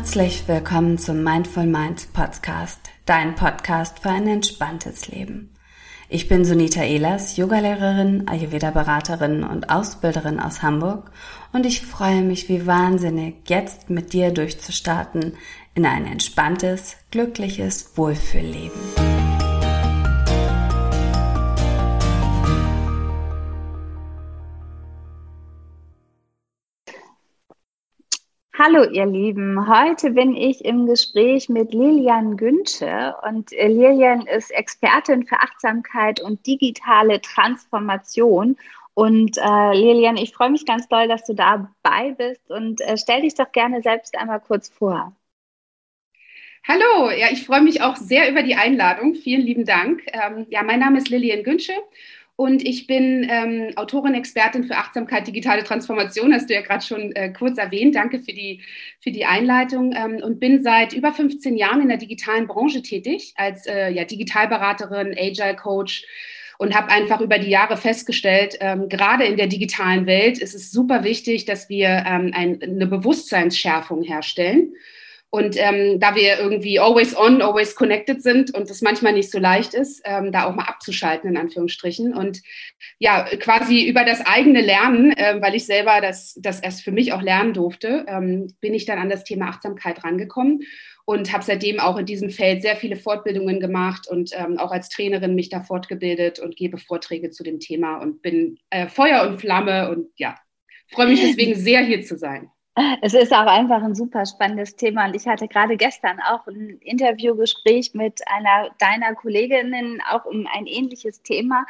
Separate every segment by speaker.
Speaker 1: Herzlich willkommen zum Mindful Mind Podcast, dein Podcast für ein entspanntes Leben. Ich bin Sunita Ehlers, Yogalehrerin, Ayurveda-Beraterin und Ausbilderin aus Hamburg und ich freue mich wie wahnsinnig, jetzt mit dir durchzustarten in ein entspanntes, glückliches Wohlfühlleben.
Speaker 2: Hallo ihr Lieben, heute bin ich im Gespräch mit Lilian Günsche und äh, Lilian ist Expertin für Achtsamkeit und digitale Transformation. Und äh, Lilian, ich freue mich ganz doll, dass du dabei bist und äh, stell dich doch gerne selbst einmal kurz vor.
Speaker 3: Hallo, ja, ich freue mich auch sehr über die Einladung. Vielen lieben Dank. Ähm, ja, mein Name ist Lilian Günsche und ich bin ähm, Autorin, Expertin für Achtsamkeit, digitale Transformation, hast du ja gerade schon äh, kurz erwähnt. Danke für die, für die Einleitung. Ähm, und bin seit über 15 Jahren in der digitalen Branche tätig, als äh, ja, Digitalberaterin, Agile Coach und habe einfach über die Jahre festgestellt, ähm, gerade in der digitalen Welt ist es super wichtig, dass wir ähm, ein, eine Bewusstseinsschärfung herstellen. Und ähm, da wir irgendwie always on, always connected sind und das manchmal nicht so leicht ist, ähm, da auch mal abzuschalten, in Anführungsstrichen. Und ja, quasi über das eigene Lernen, äh, weil ich selber das, das erst für mich auch lernen durfte, ähm, bin ich dann an das Thema Achtsamkeit rangekommen und habe seitdem auch in diesem Feld sehr viele Fortbildungen gemacht und ähm, auch als Trainerin mich da fortgebildet und gebe Vorträge zu dem Thema und bin äh, Feuer und Flamme und ja, freue mich deswegen sehr, hier zu sein.
Speaker 2: Es ist auch einfach ein super spannendes Thema und ich hatte gerade gestern auch ein Interviewgespräch mit einer deiner Kolleginnen auch um ein ähnliches Thema,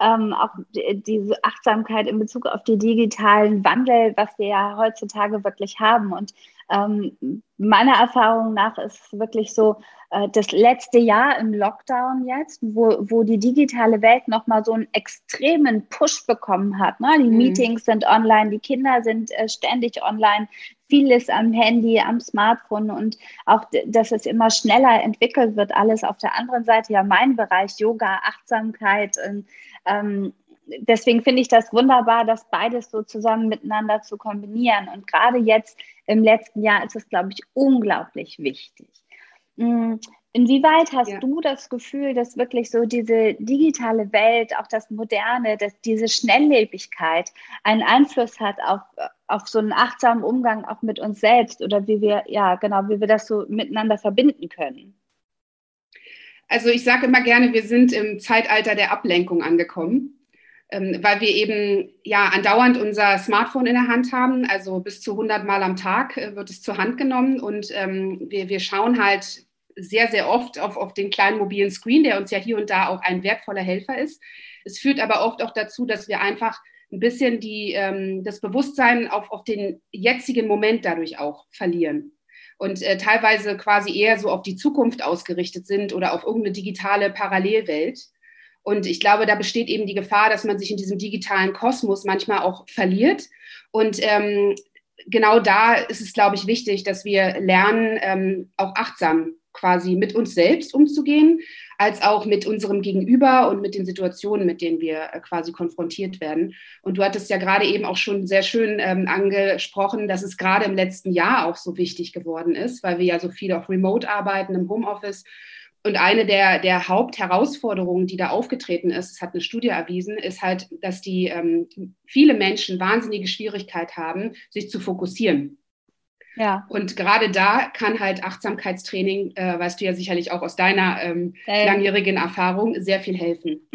Speaker 2: ähm, auch diese Achtsamkeit in Bezug auf den digitalen Wandel, was wir ja heutzutage wirklich haben. Und ähm, meiner Erfahrung nach ist es wirklich so, äh, das letzte Jahr im Lockdown jetzt, wo, wo die digitale Welt nochmal so einen extremen Push bekommen hat. Ne? Die mhm. Meetings sind online, die Kinder sind äh, ständig online, vieles am Handy, am Smartphone und auch, dass es immer schneller entwickelt wird, alles auf der anderen Seite, ja mein Bereich, Yoga, Achtsamkeit und ähm, deswegen finde ich das wunderbar, das beides so zusammen miteinander zu kombinieren. Und gerade jetzt im letzten Jahr ist es, glaube ich, unglaublich wichtig. Mm, inwieweit hast ja. du das Gefühl, dass wirklich so diese digitale Welt, auch das Moderne, dass diese Schnelllebigkeit einen Einfluss hat auf, auf so einen achtsamen Umgang auch mit uns selbst oder wie wir, ja, genau, wie wir das so miteinander verbinden können?
Speaker 3: Also ich sage immer gerne, wir sind im Zeitalter der Ablenkung angekommen weil wir eben ja andauernd unser Smartphone in der Hand haben. Also bis zu 100 Mal am Tag äh, wird es zur Hand genommen und ähm, wir, wir schauen halt sehr, sehr oft auf, auf den kleinen mobilen Screen, der uns ja hier und da auch ein wertvoller Helfer ist. Es führt aber oft auch dazu, dass wir einfach ein bisschen die, ähm, das Bewusstsein auf, auf den jetzigen Moment dadurch auch verlieren und äh, teilweise quasi eher so auf die Zukunft ausgerichtet sind oder auf irgendeine digitale Parallelwelt. Und ich glaube, da besteht eben die Gefahr, dass man sich in diesem digitalen Kosmos manchmal auch verliert. Und ähm, genau da ist es, glaube ich, wichtig, dass wir lernen, ähm, auch achtsam quasi mit uns selbst umzugehen, als auch mit unserem Gegenüber und mit den Situationen, mit denen wir äh, quasi konfrontiert werden. Und du hattest ja gerade eben auch schon sehr schön ähm, angesprochen, dass es gerade im letzten Jahr auch so wichtig geworden ist, weil wir ja so viel auch remote arbeiten im Homeoffice und eine der, der Hauptherausforderungen, die da aufgetreten ist, das hat eine Studie erwiesen, ist halt, dass die ähm, viele Menschen wahnsinnige Schwierigkeit haben, sich zu fokussieren. Ja. Und gerade da kann halt Achtsamkeitstraining, äh, weißt du ja sicherlich auch aus deiner ähm, langjährigen Erfahrung, sehr viel helfen.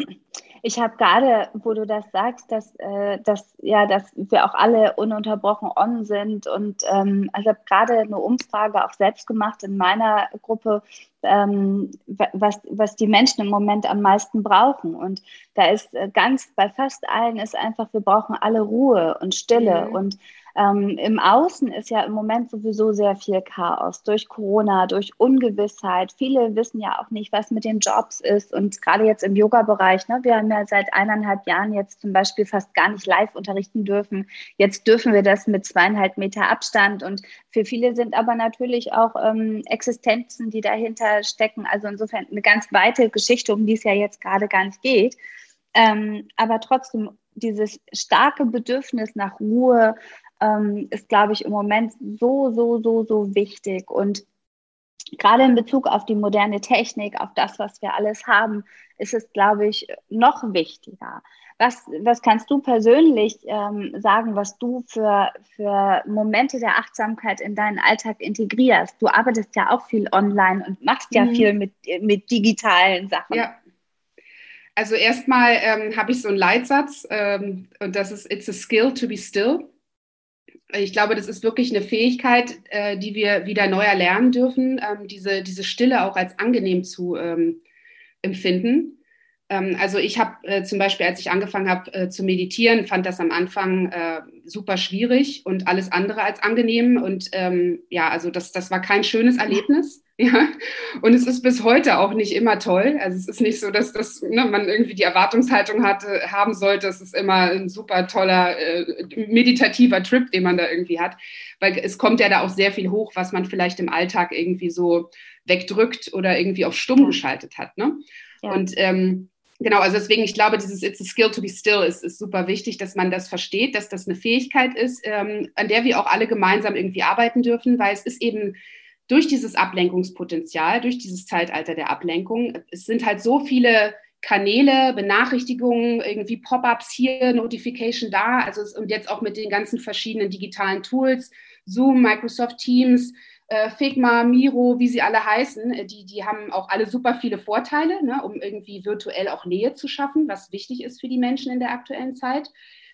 Speaker 2: Ich habe gerade, wo du das sagst, dass, äh, dass, ja, dass wir auch alle ununterbrochen on sind. Und ähm, also ich habe gerade eine Umfrage auch selbst gemacht in meiner Gruppe, ähm, was, was die Menschen im Moment am meisten brauchen. Und da ist äh, ganz, bei fast allen ist einfach, wir brauchen alle Ruhe und Stille. Mhm. Und ähm, Im Außen ist ja im Moment sowieso sehr viel Chaos durch Corona, durch Ungewissheit. Viele wissen ja auch nicht, was mit den Jobs ist. Und gerade jetzt im Yoga-Bereich, ne, wir haben ja seit eineinhalb Jahren jetzt zum Beispiel fast gar nicht live unterrichten dürfen. Jetzt dürfen wir das mit zweieinhalb Meter Abstand. Und für viele sind aber natürlich auch ähm, Existenzen, die dahinter stecken. Also insofern eine ganz weite Geschichte, um die es ja jetzt gerade gar nicht geht. Ähm, aber trotzdem dieses starke Bedürfnis nach Ruhe, ähm, ist, glaube ich, im Moment so, so, so, so wichtig. Und gerade in Bezug auf die moderne Technik, auf das, was wir alles haben, ist es, glaube ich, noch wichtiger. Was, was kannst du persönlich ähm, sagen, was du für, für Momente der Achtsamkeit in deinen Alltag integrierst? Du arbeitest ja auch viel online und machst ja mhm. viel mit, mit digitalen Sachen.
Speaker 3: Ja. Also erstmal ähm, habe ich so einen Leitsatz ähm, und das ist It's a skill to be still. Ich glaube, das ist wirklich eine Fähigkeit, äh, die wir wieder neu erlernen dürfen, ähm, diese, diese Stille auch als angenehm zu ähm, empfinden. Ähm, also ich habe äh, zum Beispiel, als ich angefangen habe äh, zu meditieren, fand das am Anfang äh, super schwierig und alles andere als angenehm. Und ähm, ja, also das, das war kein schönes Erlebnis. Ja, und es ist bis heute auch nicht immer toll. Also es ist nicht so, dass das, ne, man irgendwie die Erwartungshaltung hatte, haben sollte, es ist immer ein super toller äh, meditativer Trip, den man da irgendwie hat. Weil es kommt ja da auch sehr viel hoch, was man vielleicht im Alltag irgendwie so wegdrückt oder irgendwie auf stumm geschaltet hat. Ne? Ja. Und ähm, genau, also deswegen, ich glaube, dieses It's a skill to be still ist, ist super wichtig, dass man das versteht, dass das eine Fähigkeit ist, ähm, an der wir auch alle gemeinsam irgendwie arbeiten dürfen, weil es ist eben durch dieses Ablenkungspotenzial, durch dieses Zeitalter der Ablenkung, es sind halt so viele Kanäle, Benachrichtigungen, irgendwie Pop-ups hier, Notification da, also es, und jetzt auch mit den ganzen verschiedenen digitalen Tools, Zoom, Microsoft Teams, äh, Figma, Miro, wie sie alle heißen, äh, die, die haben auch alle super viele Vorteile, ne, um irgendwie virtuell auch Nähe zu schaffen, was wichtig ist für die Menschen in der aktuellen Zeit.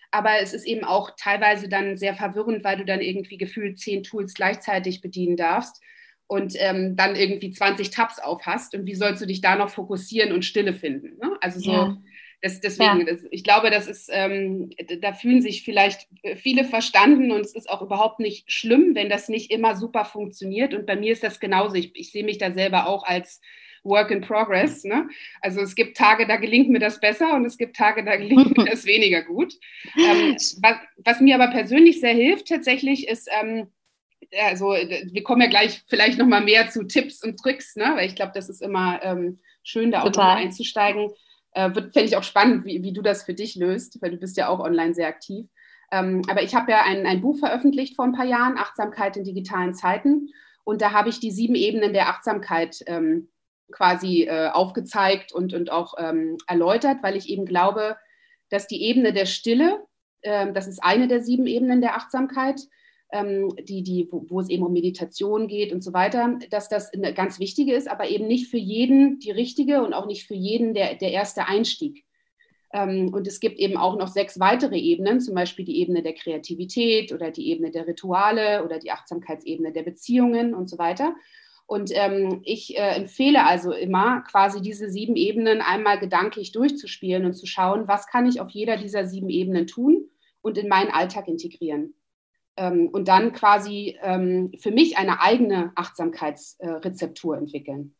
Speaker 3: Aber es ist eben auch teilweise dann sehr verwirrend, weil du dann irgendwie gefühlt zehn Tools gleichzeitig bedienen darfst und ähm, dann irgendwie 20 Tabs auf hast. Und wie sollst du dich da noch fokussieren und Stille finden? Ne? Also so. Ja. Das, deswegen, ja. das, ich glaube, das ist, ähm, da fühlen sich vielleicht viele verstanden und es ist auch überhaupt nicht schlimm, wenn das nicht immer super funktioniert. Und bei mir ist das genauso. Ich, ich sehe mich da selber auch als Work in Progress. Ne? Also es gibt Tage, da gelingt mir das besser und es gibt Tage, da gelingt mir das weniger gut. Ähm, was, was, mir aber persönlich sehr hilft tatsächlich ist, ähm, also wir kommen ja gleich vielleicht nochmal mehr zu Tipps und Tricks, ne? weil ich glaube, das ist immer ähm, schön, da auch Total. einzusteigen. Äh, Fände ich auch spannend, wie, wie du das für dich löst, weil du bist ja auch online sehr aktiv. Ähm, aber ich habe ja ein, ein Buch veröffentlicht vor ein paar Jahren, Achtsamkeit in digitalen Zeiten. Und da habe ich die sieben Ebenen der Achtsamkeit ähm, quasi äh, aufgezeigt und, und auch ähm, erläutert, weil ich eben glaube, dass die Ebene der Stille, äh, das ist eine der sieben Ebenen der Achtsamkeit, ähm, die, die, wo, wo, es eben um Meditation geht und so weiter, dass das eine ganz wichtige ist, aber eben nicht für jeden die richtige und auch nicht für jeden der, der erste Einstieg. Ähm, und es gibt eben auch noch sechs weitere Ebenen, zum Beispiel die Ebene der Kreativität oder die Ebene der Rituale oder die Achtsamkeitsebene der Beziehungen und so weiter. Und ähm, ich äh, empfehle also immer, quasi diese sieben Ebenen einmal gedanklich durchzuspielen und zu schauen, was kann ich auf jeder dieser sieben Ebenen tun und in meinen Alltag integrieren ähm, und dann quasi ähm, für mich eine eigene Achtsamkeitsrezeptur entwickeln.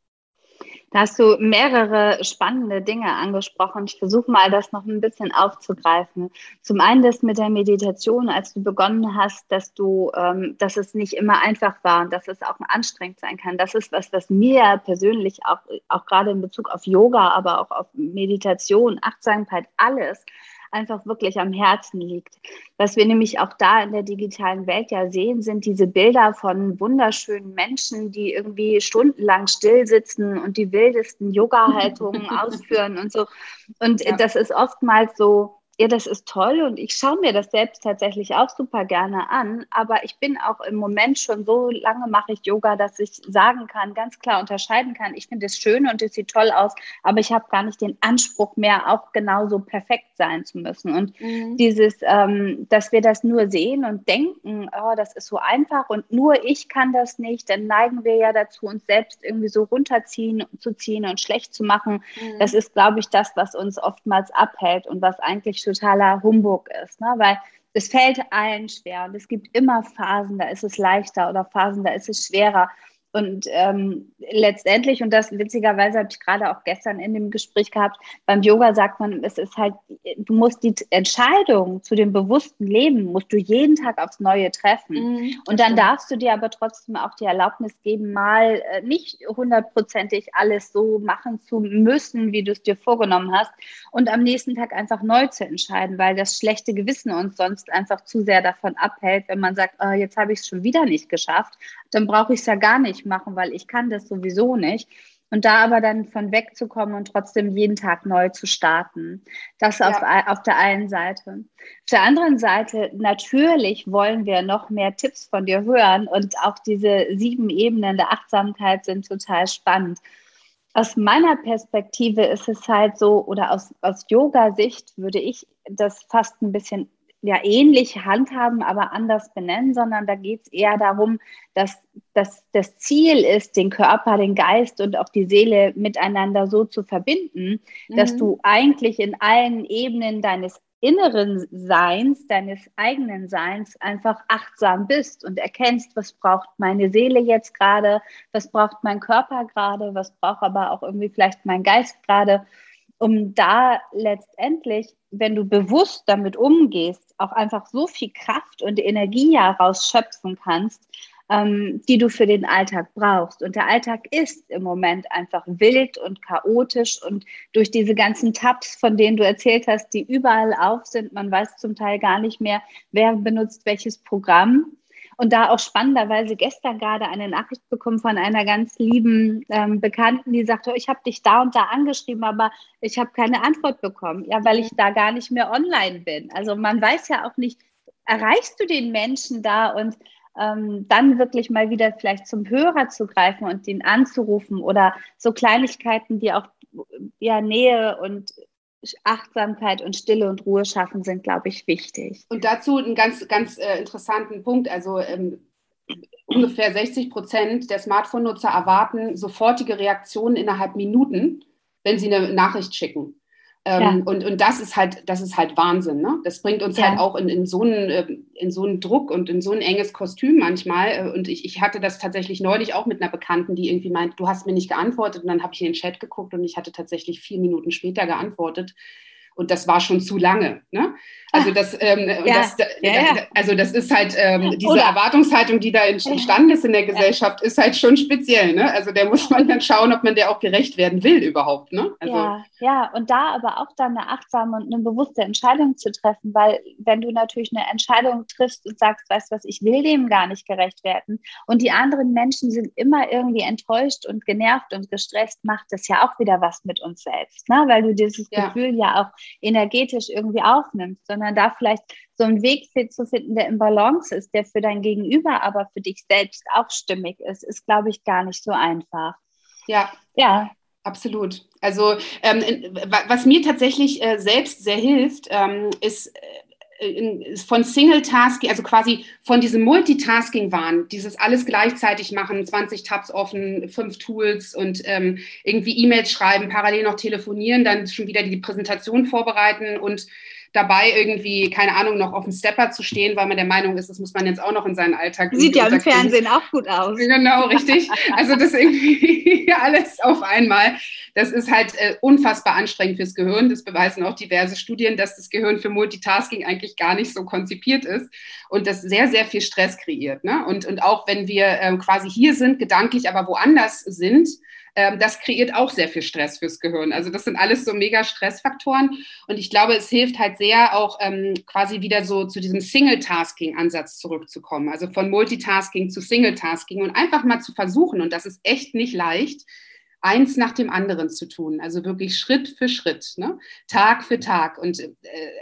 Speaker 2: Da hast du mehrere spannende Dinge angesprochen. Ich versuche mal, das noch ein bisschen aufzugreifen. Zum einen das mit der Meditation, als du begonnen hast, dass du, ähm, dass es nicht immer einfach war und dass es auch anstrengend sein kann. Das ist was, was mir persönlich auch, auch gerade in Bezug auf Yoga, aber auch auf Meditation, Achtsamkeit, alles einfach wirklich am Herzen liegt. Was wir nämlich auch da in der digitalen Welt ja sehen, sind diese Bilder von wunderschönen Menschen, die irgendwie stundenlang still sitzen und die wildesten Yoga-Haltungen ausführen und so. Und ja. das ist oftmals so, ja, das ist toll und ich schaue mir das selbst tatsächlich auch super gerne an, aber ich bin auch im Moment schon so lange mache ich Yoga, dass ich sagen kann, ganz klar unterscheiden kann, ich finde es schön und es sieht toll aus, aber ich habe gar nicht den Anspruch mehr, auch genauso perfekt sein zu müssen. Und mhm. dieses, ähm, dass wir das nur sehen und denken, oh, das ist so einfach und nur ich kann das nicht, dann neigen wir ja dazu, uns selbst irgendwie so runterziehen zu ziehen und schlecht zu machen. Mhm. Das ist, glaube ich, das, was uns oftmals abhält und was eigentlich totaler Humbug ist, ne? weil es fällt allen schwer und es gibt immer Phasen, da ist es leichter oder Phasen, da ist es schwerer. Und ähm, letztendlich, und das witzigerweise habe ich gerade auch gestern in dem Gespräch gehabt, beim Yoga sagt man, es ist halt, du musst die Entscheidung zu dem bewussten Leben, musst du jeden Tag aufs Neue treffen. Mhm, und dann stimmt. darfst du dir aber trotzdem auch die Erlaubnis geben, mal äh, nicht hundertprozentig alles so machen zu müssen, wie du es dir vorgenommen hast. Und am nächsten Tag einfach neu zu entscheiden, weil das schlechte Gewissen uns sonst einfach zu sehr davon abhält, wenn man sagt, oh, jetzt habe ich es schon wieder nicht geschafft, dann brauche ich es ja gar nicht machen, weil ich kann das sowieso nicht. Und da aber dann von wegzukommen und trotzdem jeden Tag neu zu starten. Das ja. auf, auf der einen Seite. Auf der anderen Seite, natürlich wollen wir noch mehr Tipps von dir hören und auch diese sieben Ebenen der Achtsamkeit sind total spannend. Aus meiner Perspektive ist es halt so, oder aus, aus Yoga-Sicht würde ich das fast ein bisschen ja ähnlich handhaben, aber anders benennen, sondern da geht es eher darum, dass, dass das Ziel ist, den Körper, den Geist und auch die Seele miteinander so zu verbinden, mhm. dass du eigentlich in allen Ebenen deines inneren Seins, deines eigenen Seins einfach achtsam bist und erkennst, was braucht meine Seele jetzt gerade, was braucht mein Körper gerade, was braucht aber auch irgendwie vielleicht mein Geist gerade, um da letztendlich, wenn du bewusst damit umgehst, auch einfach so viel Kraft und Energie heraus schöpfen kannst, ähm, die du für den Alltag brauchst. Und der Alltag ist im Moment einfach wild und chaotisch und durch diese ganzen Tabs, von denen du erzählt hast, die überall auf sind, man weiß zum Teil gar nicht mehr, wer benutzt welches Programm. Und da auch spannenderweise gestern gerade eine Nachricht bekommen von einer ganz lieben ähm, Bekannten, die sagte, ich habe dich da und da angeschrieben, aber ich habe keine Antwort bekommen. Ja, weil ich da gar nicht mehr online bin. Also man weiß ja auch nicht, erreichst du den Menschen da und ähm, dann wirklich mal wieder vielleicht zum Hörer zu greifen und den anzurufen oder so Kleinigkeiten, die auch ja Nähe und Achtsamkeit und Stille und Ruhe schaffen sind, glaube ich, wichtig.
Speaker 3: Und dazu einen ganz, ganz äh, interessanten Punkt. Also ähm, ungefähr 60 Prozent der Smartphone-Nutzer erwarten sofortige Reaktionen innerhalb Minuten, wenn sie eine Nachricht schicken. Ähm, ja. und, und das ist halt, das ist halt Wahnsinn. Ne? Das bringt uns ja. halt auch in, in, so einen, ähm, in so einen Druck und in so ein enges Kostüm manchmal. Äh, und ich, ich hatte das tatsächlich neulich auch mit einer Bekannten, die irgendwie meint, du hast mir nicht geantwortet. Und dann habe ich in den Chat geguckt und ich hatte tatsächlich vier Minuten später geantwortet. Und das war schon zu lange. Ne? Also das, ähm, ja, das, ja, ja. also das ist halt ähm, diese Oder, Erwartungshaltung, die da entstanden ist in der Gesellschaft, ist halt schon speziell. Ne? Also der muss man dann schauen, ob man der auch gerecht werden will überhaupt. Ne? Also,
Speaker 2: ja, ja, und da aber auch dann eine achtsame und eine bewusste Entscheidung zu treffen, weil wenn du natürlich eine Entscheidung triffst und sagst, weißt du was, ich will dem gar nicht gerecht werden und die anderen Menschen sind immer irgendwie enttäuscht und genervt und gestresst, macht das ja auch wieder was mit uns selbst, ne? weil du dieses Gefühl ja auch energetisch irgendwie aufnimmst sondern da vielleicht so einen Weg zu finden, der im Balance ist, der für dein Gegenüber, aber für dich selbst auch stimmig ist, ist, glaube ich, gar nicht so einfach.
Speaker 3: Ja. Ja. Absolut. Also ähm, was mir tatsächlich äh, selbst sehr hilft, ähm, ist äh, von Single-Tasking, also quasi von diesem Multitasking-Wahn, dieses alles gleichzeitig machen, 20 Tabs offen, fünf Tools und ähm, irgendwie E-Mails schreiben, parallel noch telefonieren, dann schon wieder die Präsentation vorbereiten und dabei irgendwie, keine Ahnung, noch auf dem Stepper zu stehen, weil man der Meinung ist, das muss man jetzt auch noch in seinen Alltag.
Speaker 2: Sieht ja im Fernsehen auch gut aus.
Speaker 3: Genau, richtig. Also das irgendwie alles auf einmal. Das ist halt äh, unfassbar anstrengend fürs Gehirn. Das beweisen auch diverse Studien, dass das Gehirn für Multitasking eigentlich gar nicht so konzipiert ist und das sehr, sehr viel Stress kreiert. Ne? Und, und auch wenn wir äh, quasi hier sind, gedanklich aber woanders sind, ähm, das kreiert auch sehr viel Stress fürs Gehirn. Also das sind alles so mega Stressfaktoren. Und ich glaube, es hilft halt sehr auch ähm, quasi wieder so zu diesem Single-Tasking-Ansatz zurückzukommen. Also von Multitasking zu Single-Tasking und einfach mal zu versuchen, und das ist echt nicht leicht, eins nach dem anderen zu tun, also wirklich Schritt für Schritt, ne? Tag für Tag. Und äh,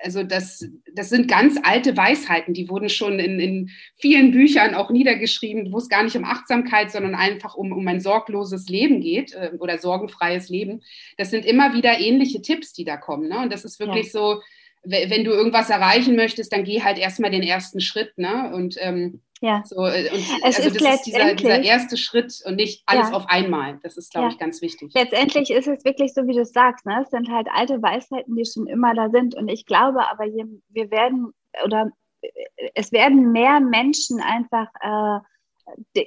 Speaker 3: also das, das sind ganz alte Weisheiten, die wurden schon in, in vielen Büchern auch niedergeschrieben, wo es gar nicht um Achtsamkeit, sondern einfach um, um ein sorgloses Leben geht äh, oder sorgenfreies Leben. Das sind immer wieder ähnliche Tipps, die da kommen. Ne? Und das ist wirklich ja. so, wenn du irgendwas erreichen möchtest, dann geh halt erstmal den ersten Schritt. Ne? Und ähm, ja. So, äh, und es also ist das ist dieser, dieser, erste Schritt und nicht alles ja. auf einmal. Das ist, glaube ja. ich, ganz wichtig.
Speaker 2: Letztendlich ist es wirklich so, wie du es sagst. Ne? Es sind halt alte Weisheiten, die schon immer da sind. Und ich glaube aber, wir werden oder äh, es werden mehr Menschen einfach äh,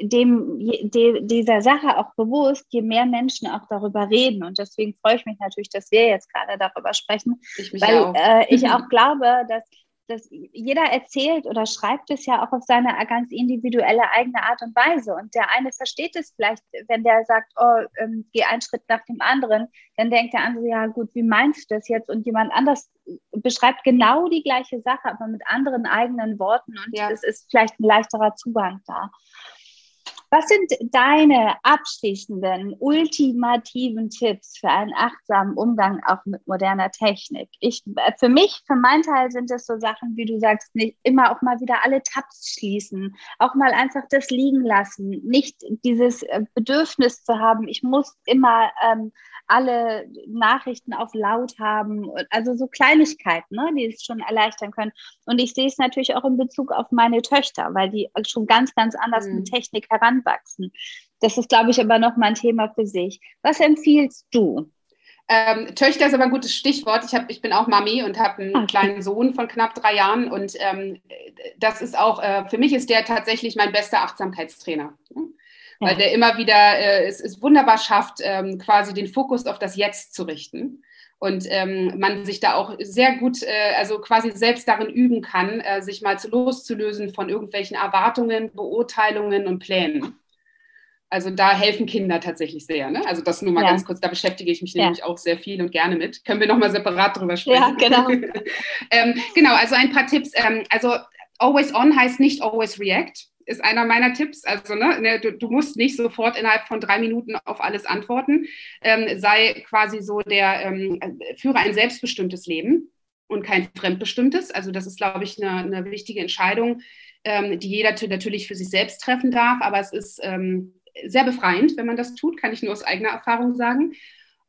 Speaker 2: dem, de, dieser Sache auch bewusst, je mehr Menschen auch darüber reden. Und deswegen freue ich mich natürlich, dass wir jetzt gerade darüber sprechen, ich weil auch. Äh, ich auch glaube, dass das, jeder erzählt oder schreibt es ja auch auf seine ganz individuelle eigene Art und Weise. Und der eine versteht es vielleicht, wenn der sagt, oh, ähm, geh einen Schritt nach dem anderen, dann denkt der andere, ja gut, wie meinst du das jetzt? Und jemand anders beschreibt genau die gleiche Sache, aber mit anderen eigenen Worten und ja. es ist vielleicht ein leichterer Zugang da. Was sind deine abschließenden, ultimativen Tipps für einen achtsamen Umgang auch mit moderner Technik? Ich, für mich, für meinen Teil sind es so Sachen, wie du sagst, nicht immer auch mal wieder alle Tabs schließen, auch mal einfach das liegen lassen, nicht dieses äh, Bedürfnis zu haben, ich muss immer ähm, alle Nachrichten auf laut haben. Also so Kleinigkeiten, ne, die es schon erleichtern können. Und ich sehe es natürlich auch in Bezug auf meine Töchter, weil die schon ganz, ganz anders mhm. mit Technik heranwachsen. Das ist, glaube ich, aber noch mal ein Thema für sich. Was empfiehlst du?
Speaker 3: Ähm, Töchter ist aber ein gutes Stichwort. Ich, hab, ich bin auch Mami und habe einen okay. kleinen Sohn von knapp drei Jahren. Und ähm, das ist auch, äh, für mich ist der tatsächlich mein bester Achtsamkeitstrainer weil der immer wieder äh, es, es wunderbar schafft, ähm, quasi den Fokus auf das Jetzt zu richten. Und ähm, man sich da auch sehr gut, äh, also quasi selbst darin üben kann, äh, sich mal zu loszulösen von irgendwelchen Erwartungen, Beurteilungen und Plänen. Also da helfen Kinder tatsächlich sehr. Ne? Also das nur mal ja. ganz kurz, da beschäftige ich mich ja. nämlich auch sehr viel und gerne mit. Können wir nochmal separat drüber sprechen? Ja, genau. ähm, genau, also ein paar Tipps. Ähm, also always on heißt nicht always react ist einer meiner Tipps. Also ne, ne, du, du, musst nicht sofort innerhalb von drei Minuten auf alles antworten. Ähm, sei quasi so der, ähm, führe ein selbstbestimmtes Leben und kein fremdbestimmtes. Also das ist, glaube ich, eine, eine wichtige Entscheidung, ähm, die jeder natürlich für sich selbst treffen darf. Aber es ist ähm, sehr befreiend, wenn man das tut, kann ich nur aus eigener Erfahrung sagen.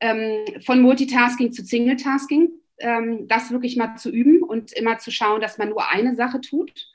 Speaker 3: Ähm, von Multitasking zu Single-Tasking, ähm, das wirklich mal zu üben und immer zu schauen, dass man nur eine Sache tut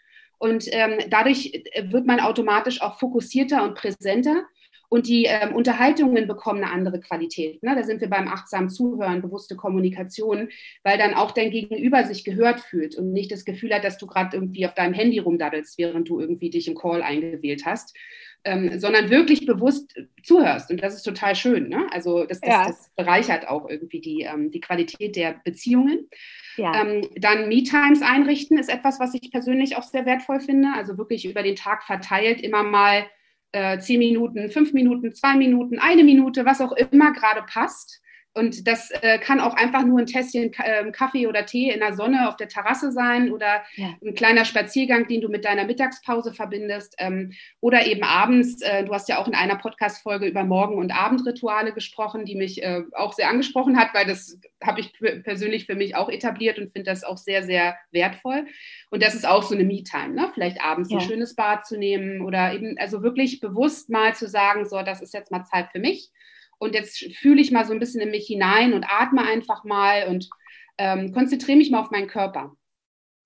Speaker 3: und ähm, dadurch äh, wird man automatisch auch fokussierter und präsenter. Und die ähm, Unterhaltungen bekommen eine andere Qualität. Ne? Da sind wir beim achtsamen Zuhören, bewusste Kommunikation, weil dann auch dein Gegenüber sich gehört fühlt und nicht das Gefühl hat, dass du gerade irgendwie auf deinem Handy rumdaddelst, während du irgendwie dich im Call eingewählt hast, ähm, sondern wirklich bewusst zuhörst. Und das ist total schön. Ne? Also das, das, ja. das, bereichert auch irgendwie die, ähm, die Qualität der Beziehungen. Ja. Ähm, dann Me-Times einrichten ist etwas, was ich persönlich auch sehr wertvoll finde. Also wirklich über den Tag verteilt immer mal äh, zehn Minuten, fünf Minuten, zwei Minuten, eine Minute, was auch immer gerade passt und das äh, kann auch einfach nur ein Tässchen äh, Kaffee oder Tee in der Sonne auf der Terrasse sein oder ja. ein kleiner Spaziergang, den du mit deiner Mittagspause verbindest. Ähm, oder eben abends, äh, du hast ja auch in einer Podcast-Folge über Morgen- und Abendrituale gesprochen, die mich äh, auch sehr angesprochen hat, weil das habe ich persönlich für mich auch etabliert und finde das auch sehr, sehr wertvoll. Und das ist auch so eine Me-Time, ne? vielleicht abends ja. ein schönes Bad zu nehmen oder eben also wirklich bewusst mal zu sagen, so, das ist jetzt mal Zeit für mich und jetzt fühle ich mal so ein bisschen in mich hinein und atme einfach mal und ähm, konzentriere mich mal auf meinen Körper.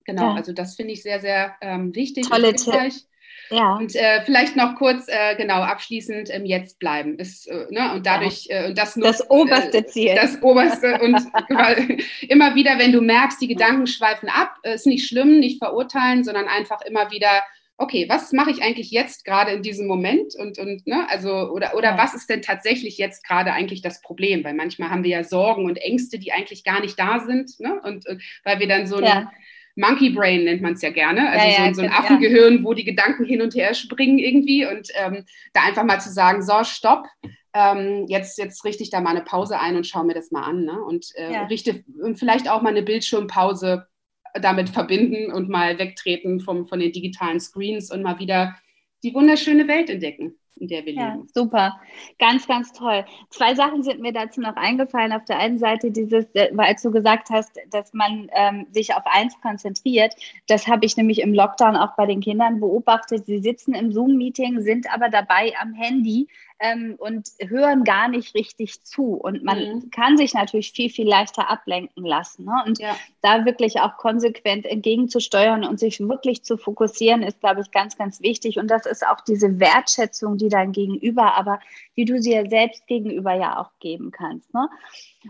Speaker 3: Genau, ja. also das finde ich sehr, sehr ähm, wichtig.
Speaker 2: Tolle Tipps.
Speaker 3: Ja. Und äh, vielleicht noch kurz, äh, genau, abschließend im Jetzt bleiben. Ist, äh, ne, und dadurch, ja. Äh, das,
Speaker 2: nutzt, das oberste äh, Ziel.
Speaker 3: Das oberste. und immer wieder, wenn du merkst, die Gedanken schweifen ab, ist nicht schlimm, nicht verurteilen, sondern einfach immer wieder okay, was mache ich eigentlich jetzt gerade in diesem Moment und, und ne, also, oder, oder ja. was ist denn tatsächlich jetzt gerade eigentlich das Problem? Weil manchmal haben wir ja Sorgen und Ängste, die eigentlich gar nicht da sind, ne? Und, und weil wir dann so ein ja. Monkey Brain nennt man es ja gerne, also ja, so, so, ein Affengehirn, wo die Gedanken hin und her springen irgendwie und ähm, da einfach mal zu sagen, so, stopp, ähm, jetzt, jetzt richte ich da mal eine Pause ein und schaue mir das mal an ne? und äh, richte vielleicht auch mal eine Bildschirmpause damit verbinden und mal wegtreten vom, von den digitalen Screens und mal wieder die wunderschöne Welt entdecken, in der wir ja, leben.
Speaker 2: Super, ganz, ganz toll. Zwei Sachen sind mir dazu noch eingefallen. Auf der einen Seite dieses, äh, weil du gesagt hast, dass man ähm, sich auf eins konzentriert. Das habe ich nämlich im Lockdown auch bei den Kindern beobachtet. Sie sitzen im Zoom-Meeting, sind aber dabei am Handy ähm, und hören gar nicht richtig zu. Und man mhm. kann sich natürlich viel, viel leichter ablenken lassen. Ne? Und ja. da wirklich auch konsequent entgegenzusteuern und sich wirklich zu fokussieren, ist, glaube ich, ganz, ganz wichtig. Und das ist auch diese Wertschätzung, die dein Gegenüber, aber die du dir selbst gegenüber ja auch geben kannst. Ne?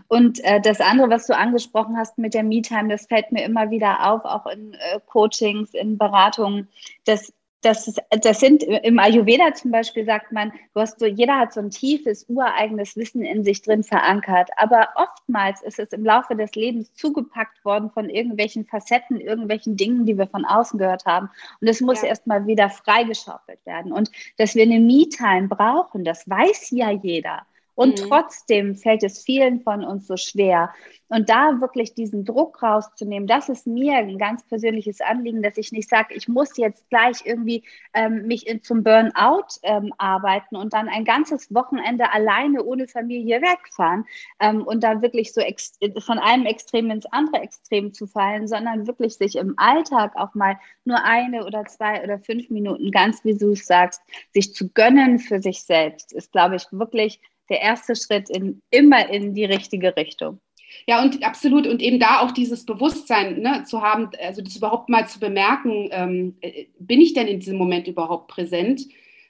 Speaker 2: Und äh, das andere, was du angesprochen hast mit der Me-Time, das fällt mir immer wieder auf, auch in äh, Coachings, in Beratungen, dass das, ist, das sind im Ayurveda zum Beispiel sagt man, du hast so, jeder hat so ein tiefes, ureigenes Wissen in sich drin verankert. Aber oftmals ist es im Laufe des Lebens zugepackt worden von irgendwelchen Facetten, irgendwelchen Dingen, die wir von außen gehört haben. Und es muss ja. erstmal wieder freigeschaufelt werden. Und dass wir eine Me-Time brauchen, das weiß ja jeder. Und mhm. trotzdem fällt es vielen von uns so schwer. Und da wirklich diesen Druck rauszunehmen, das ist mir ein ganz persönliches Anliegen, dass ich nicht sage, ich muss jetzt gleich irgendwie ähm, mich in, zum Burnout ähm, arbeiten und dann ein ganzes Wochenende alleine ohne Familie wegfahren ähm, und da wirklich so von einem Extrem ins andere Extrem zu fallen, sondern wirklich sich im Alltag auch mal nur eine oder zwei oder fünf Minuten, ganz wie du es sagst, sich zu gönnen für sich selbst, ist, glaube ich, wirklich der erste Schritt in, immer in die richtige Richtung.
Speaker 3: Ja, und absolut. Und eben da auch dieses Bewusstsein ne, zu haben, also das überhaupt mal zu bemerken, ähm, äh, bin ich denn in diesem Moment überhaupt präsent?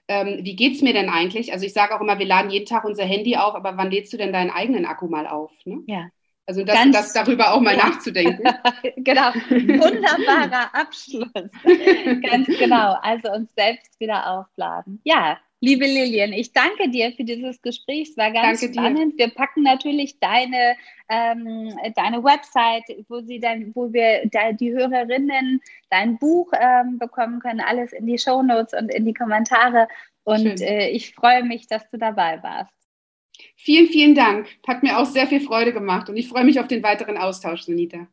Speaker 3: Ähm, wie geht es mir denn eigentlich? Also ich sage auch immer, wir laden jeden Tag unser Handy auf, aber wann lädst du denn deinen eigenen Akku mal auf? Ne?
Speaker 2: Ja.
Speaker 3: Also das, Ganz, das darüber auch mal ja. nachzudenken.
Speaker 2: genau, wunderbarer Abschluss. Ganz genau, also uns selbst wieder aufladen. Ja, Liebe Lilian, ich danke dir für dieses Gespräch. Es war ganz danke spannend. Dir. Wir packen natürlich deine, ähm, deine Website, wo sie dann, wo wir da die Hörerinnen dein Buch ähm, bekommen können, alles in die Shownotes und in die Kommentare. Und äh, ich freue mich, dass du dabei warst.
Speaker 3: Vielen, vielen Dank. Hat mir auch sehr viel Freude gemacht und ich freue mich auf den weiteren Austausch, Sunita.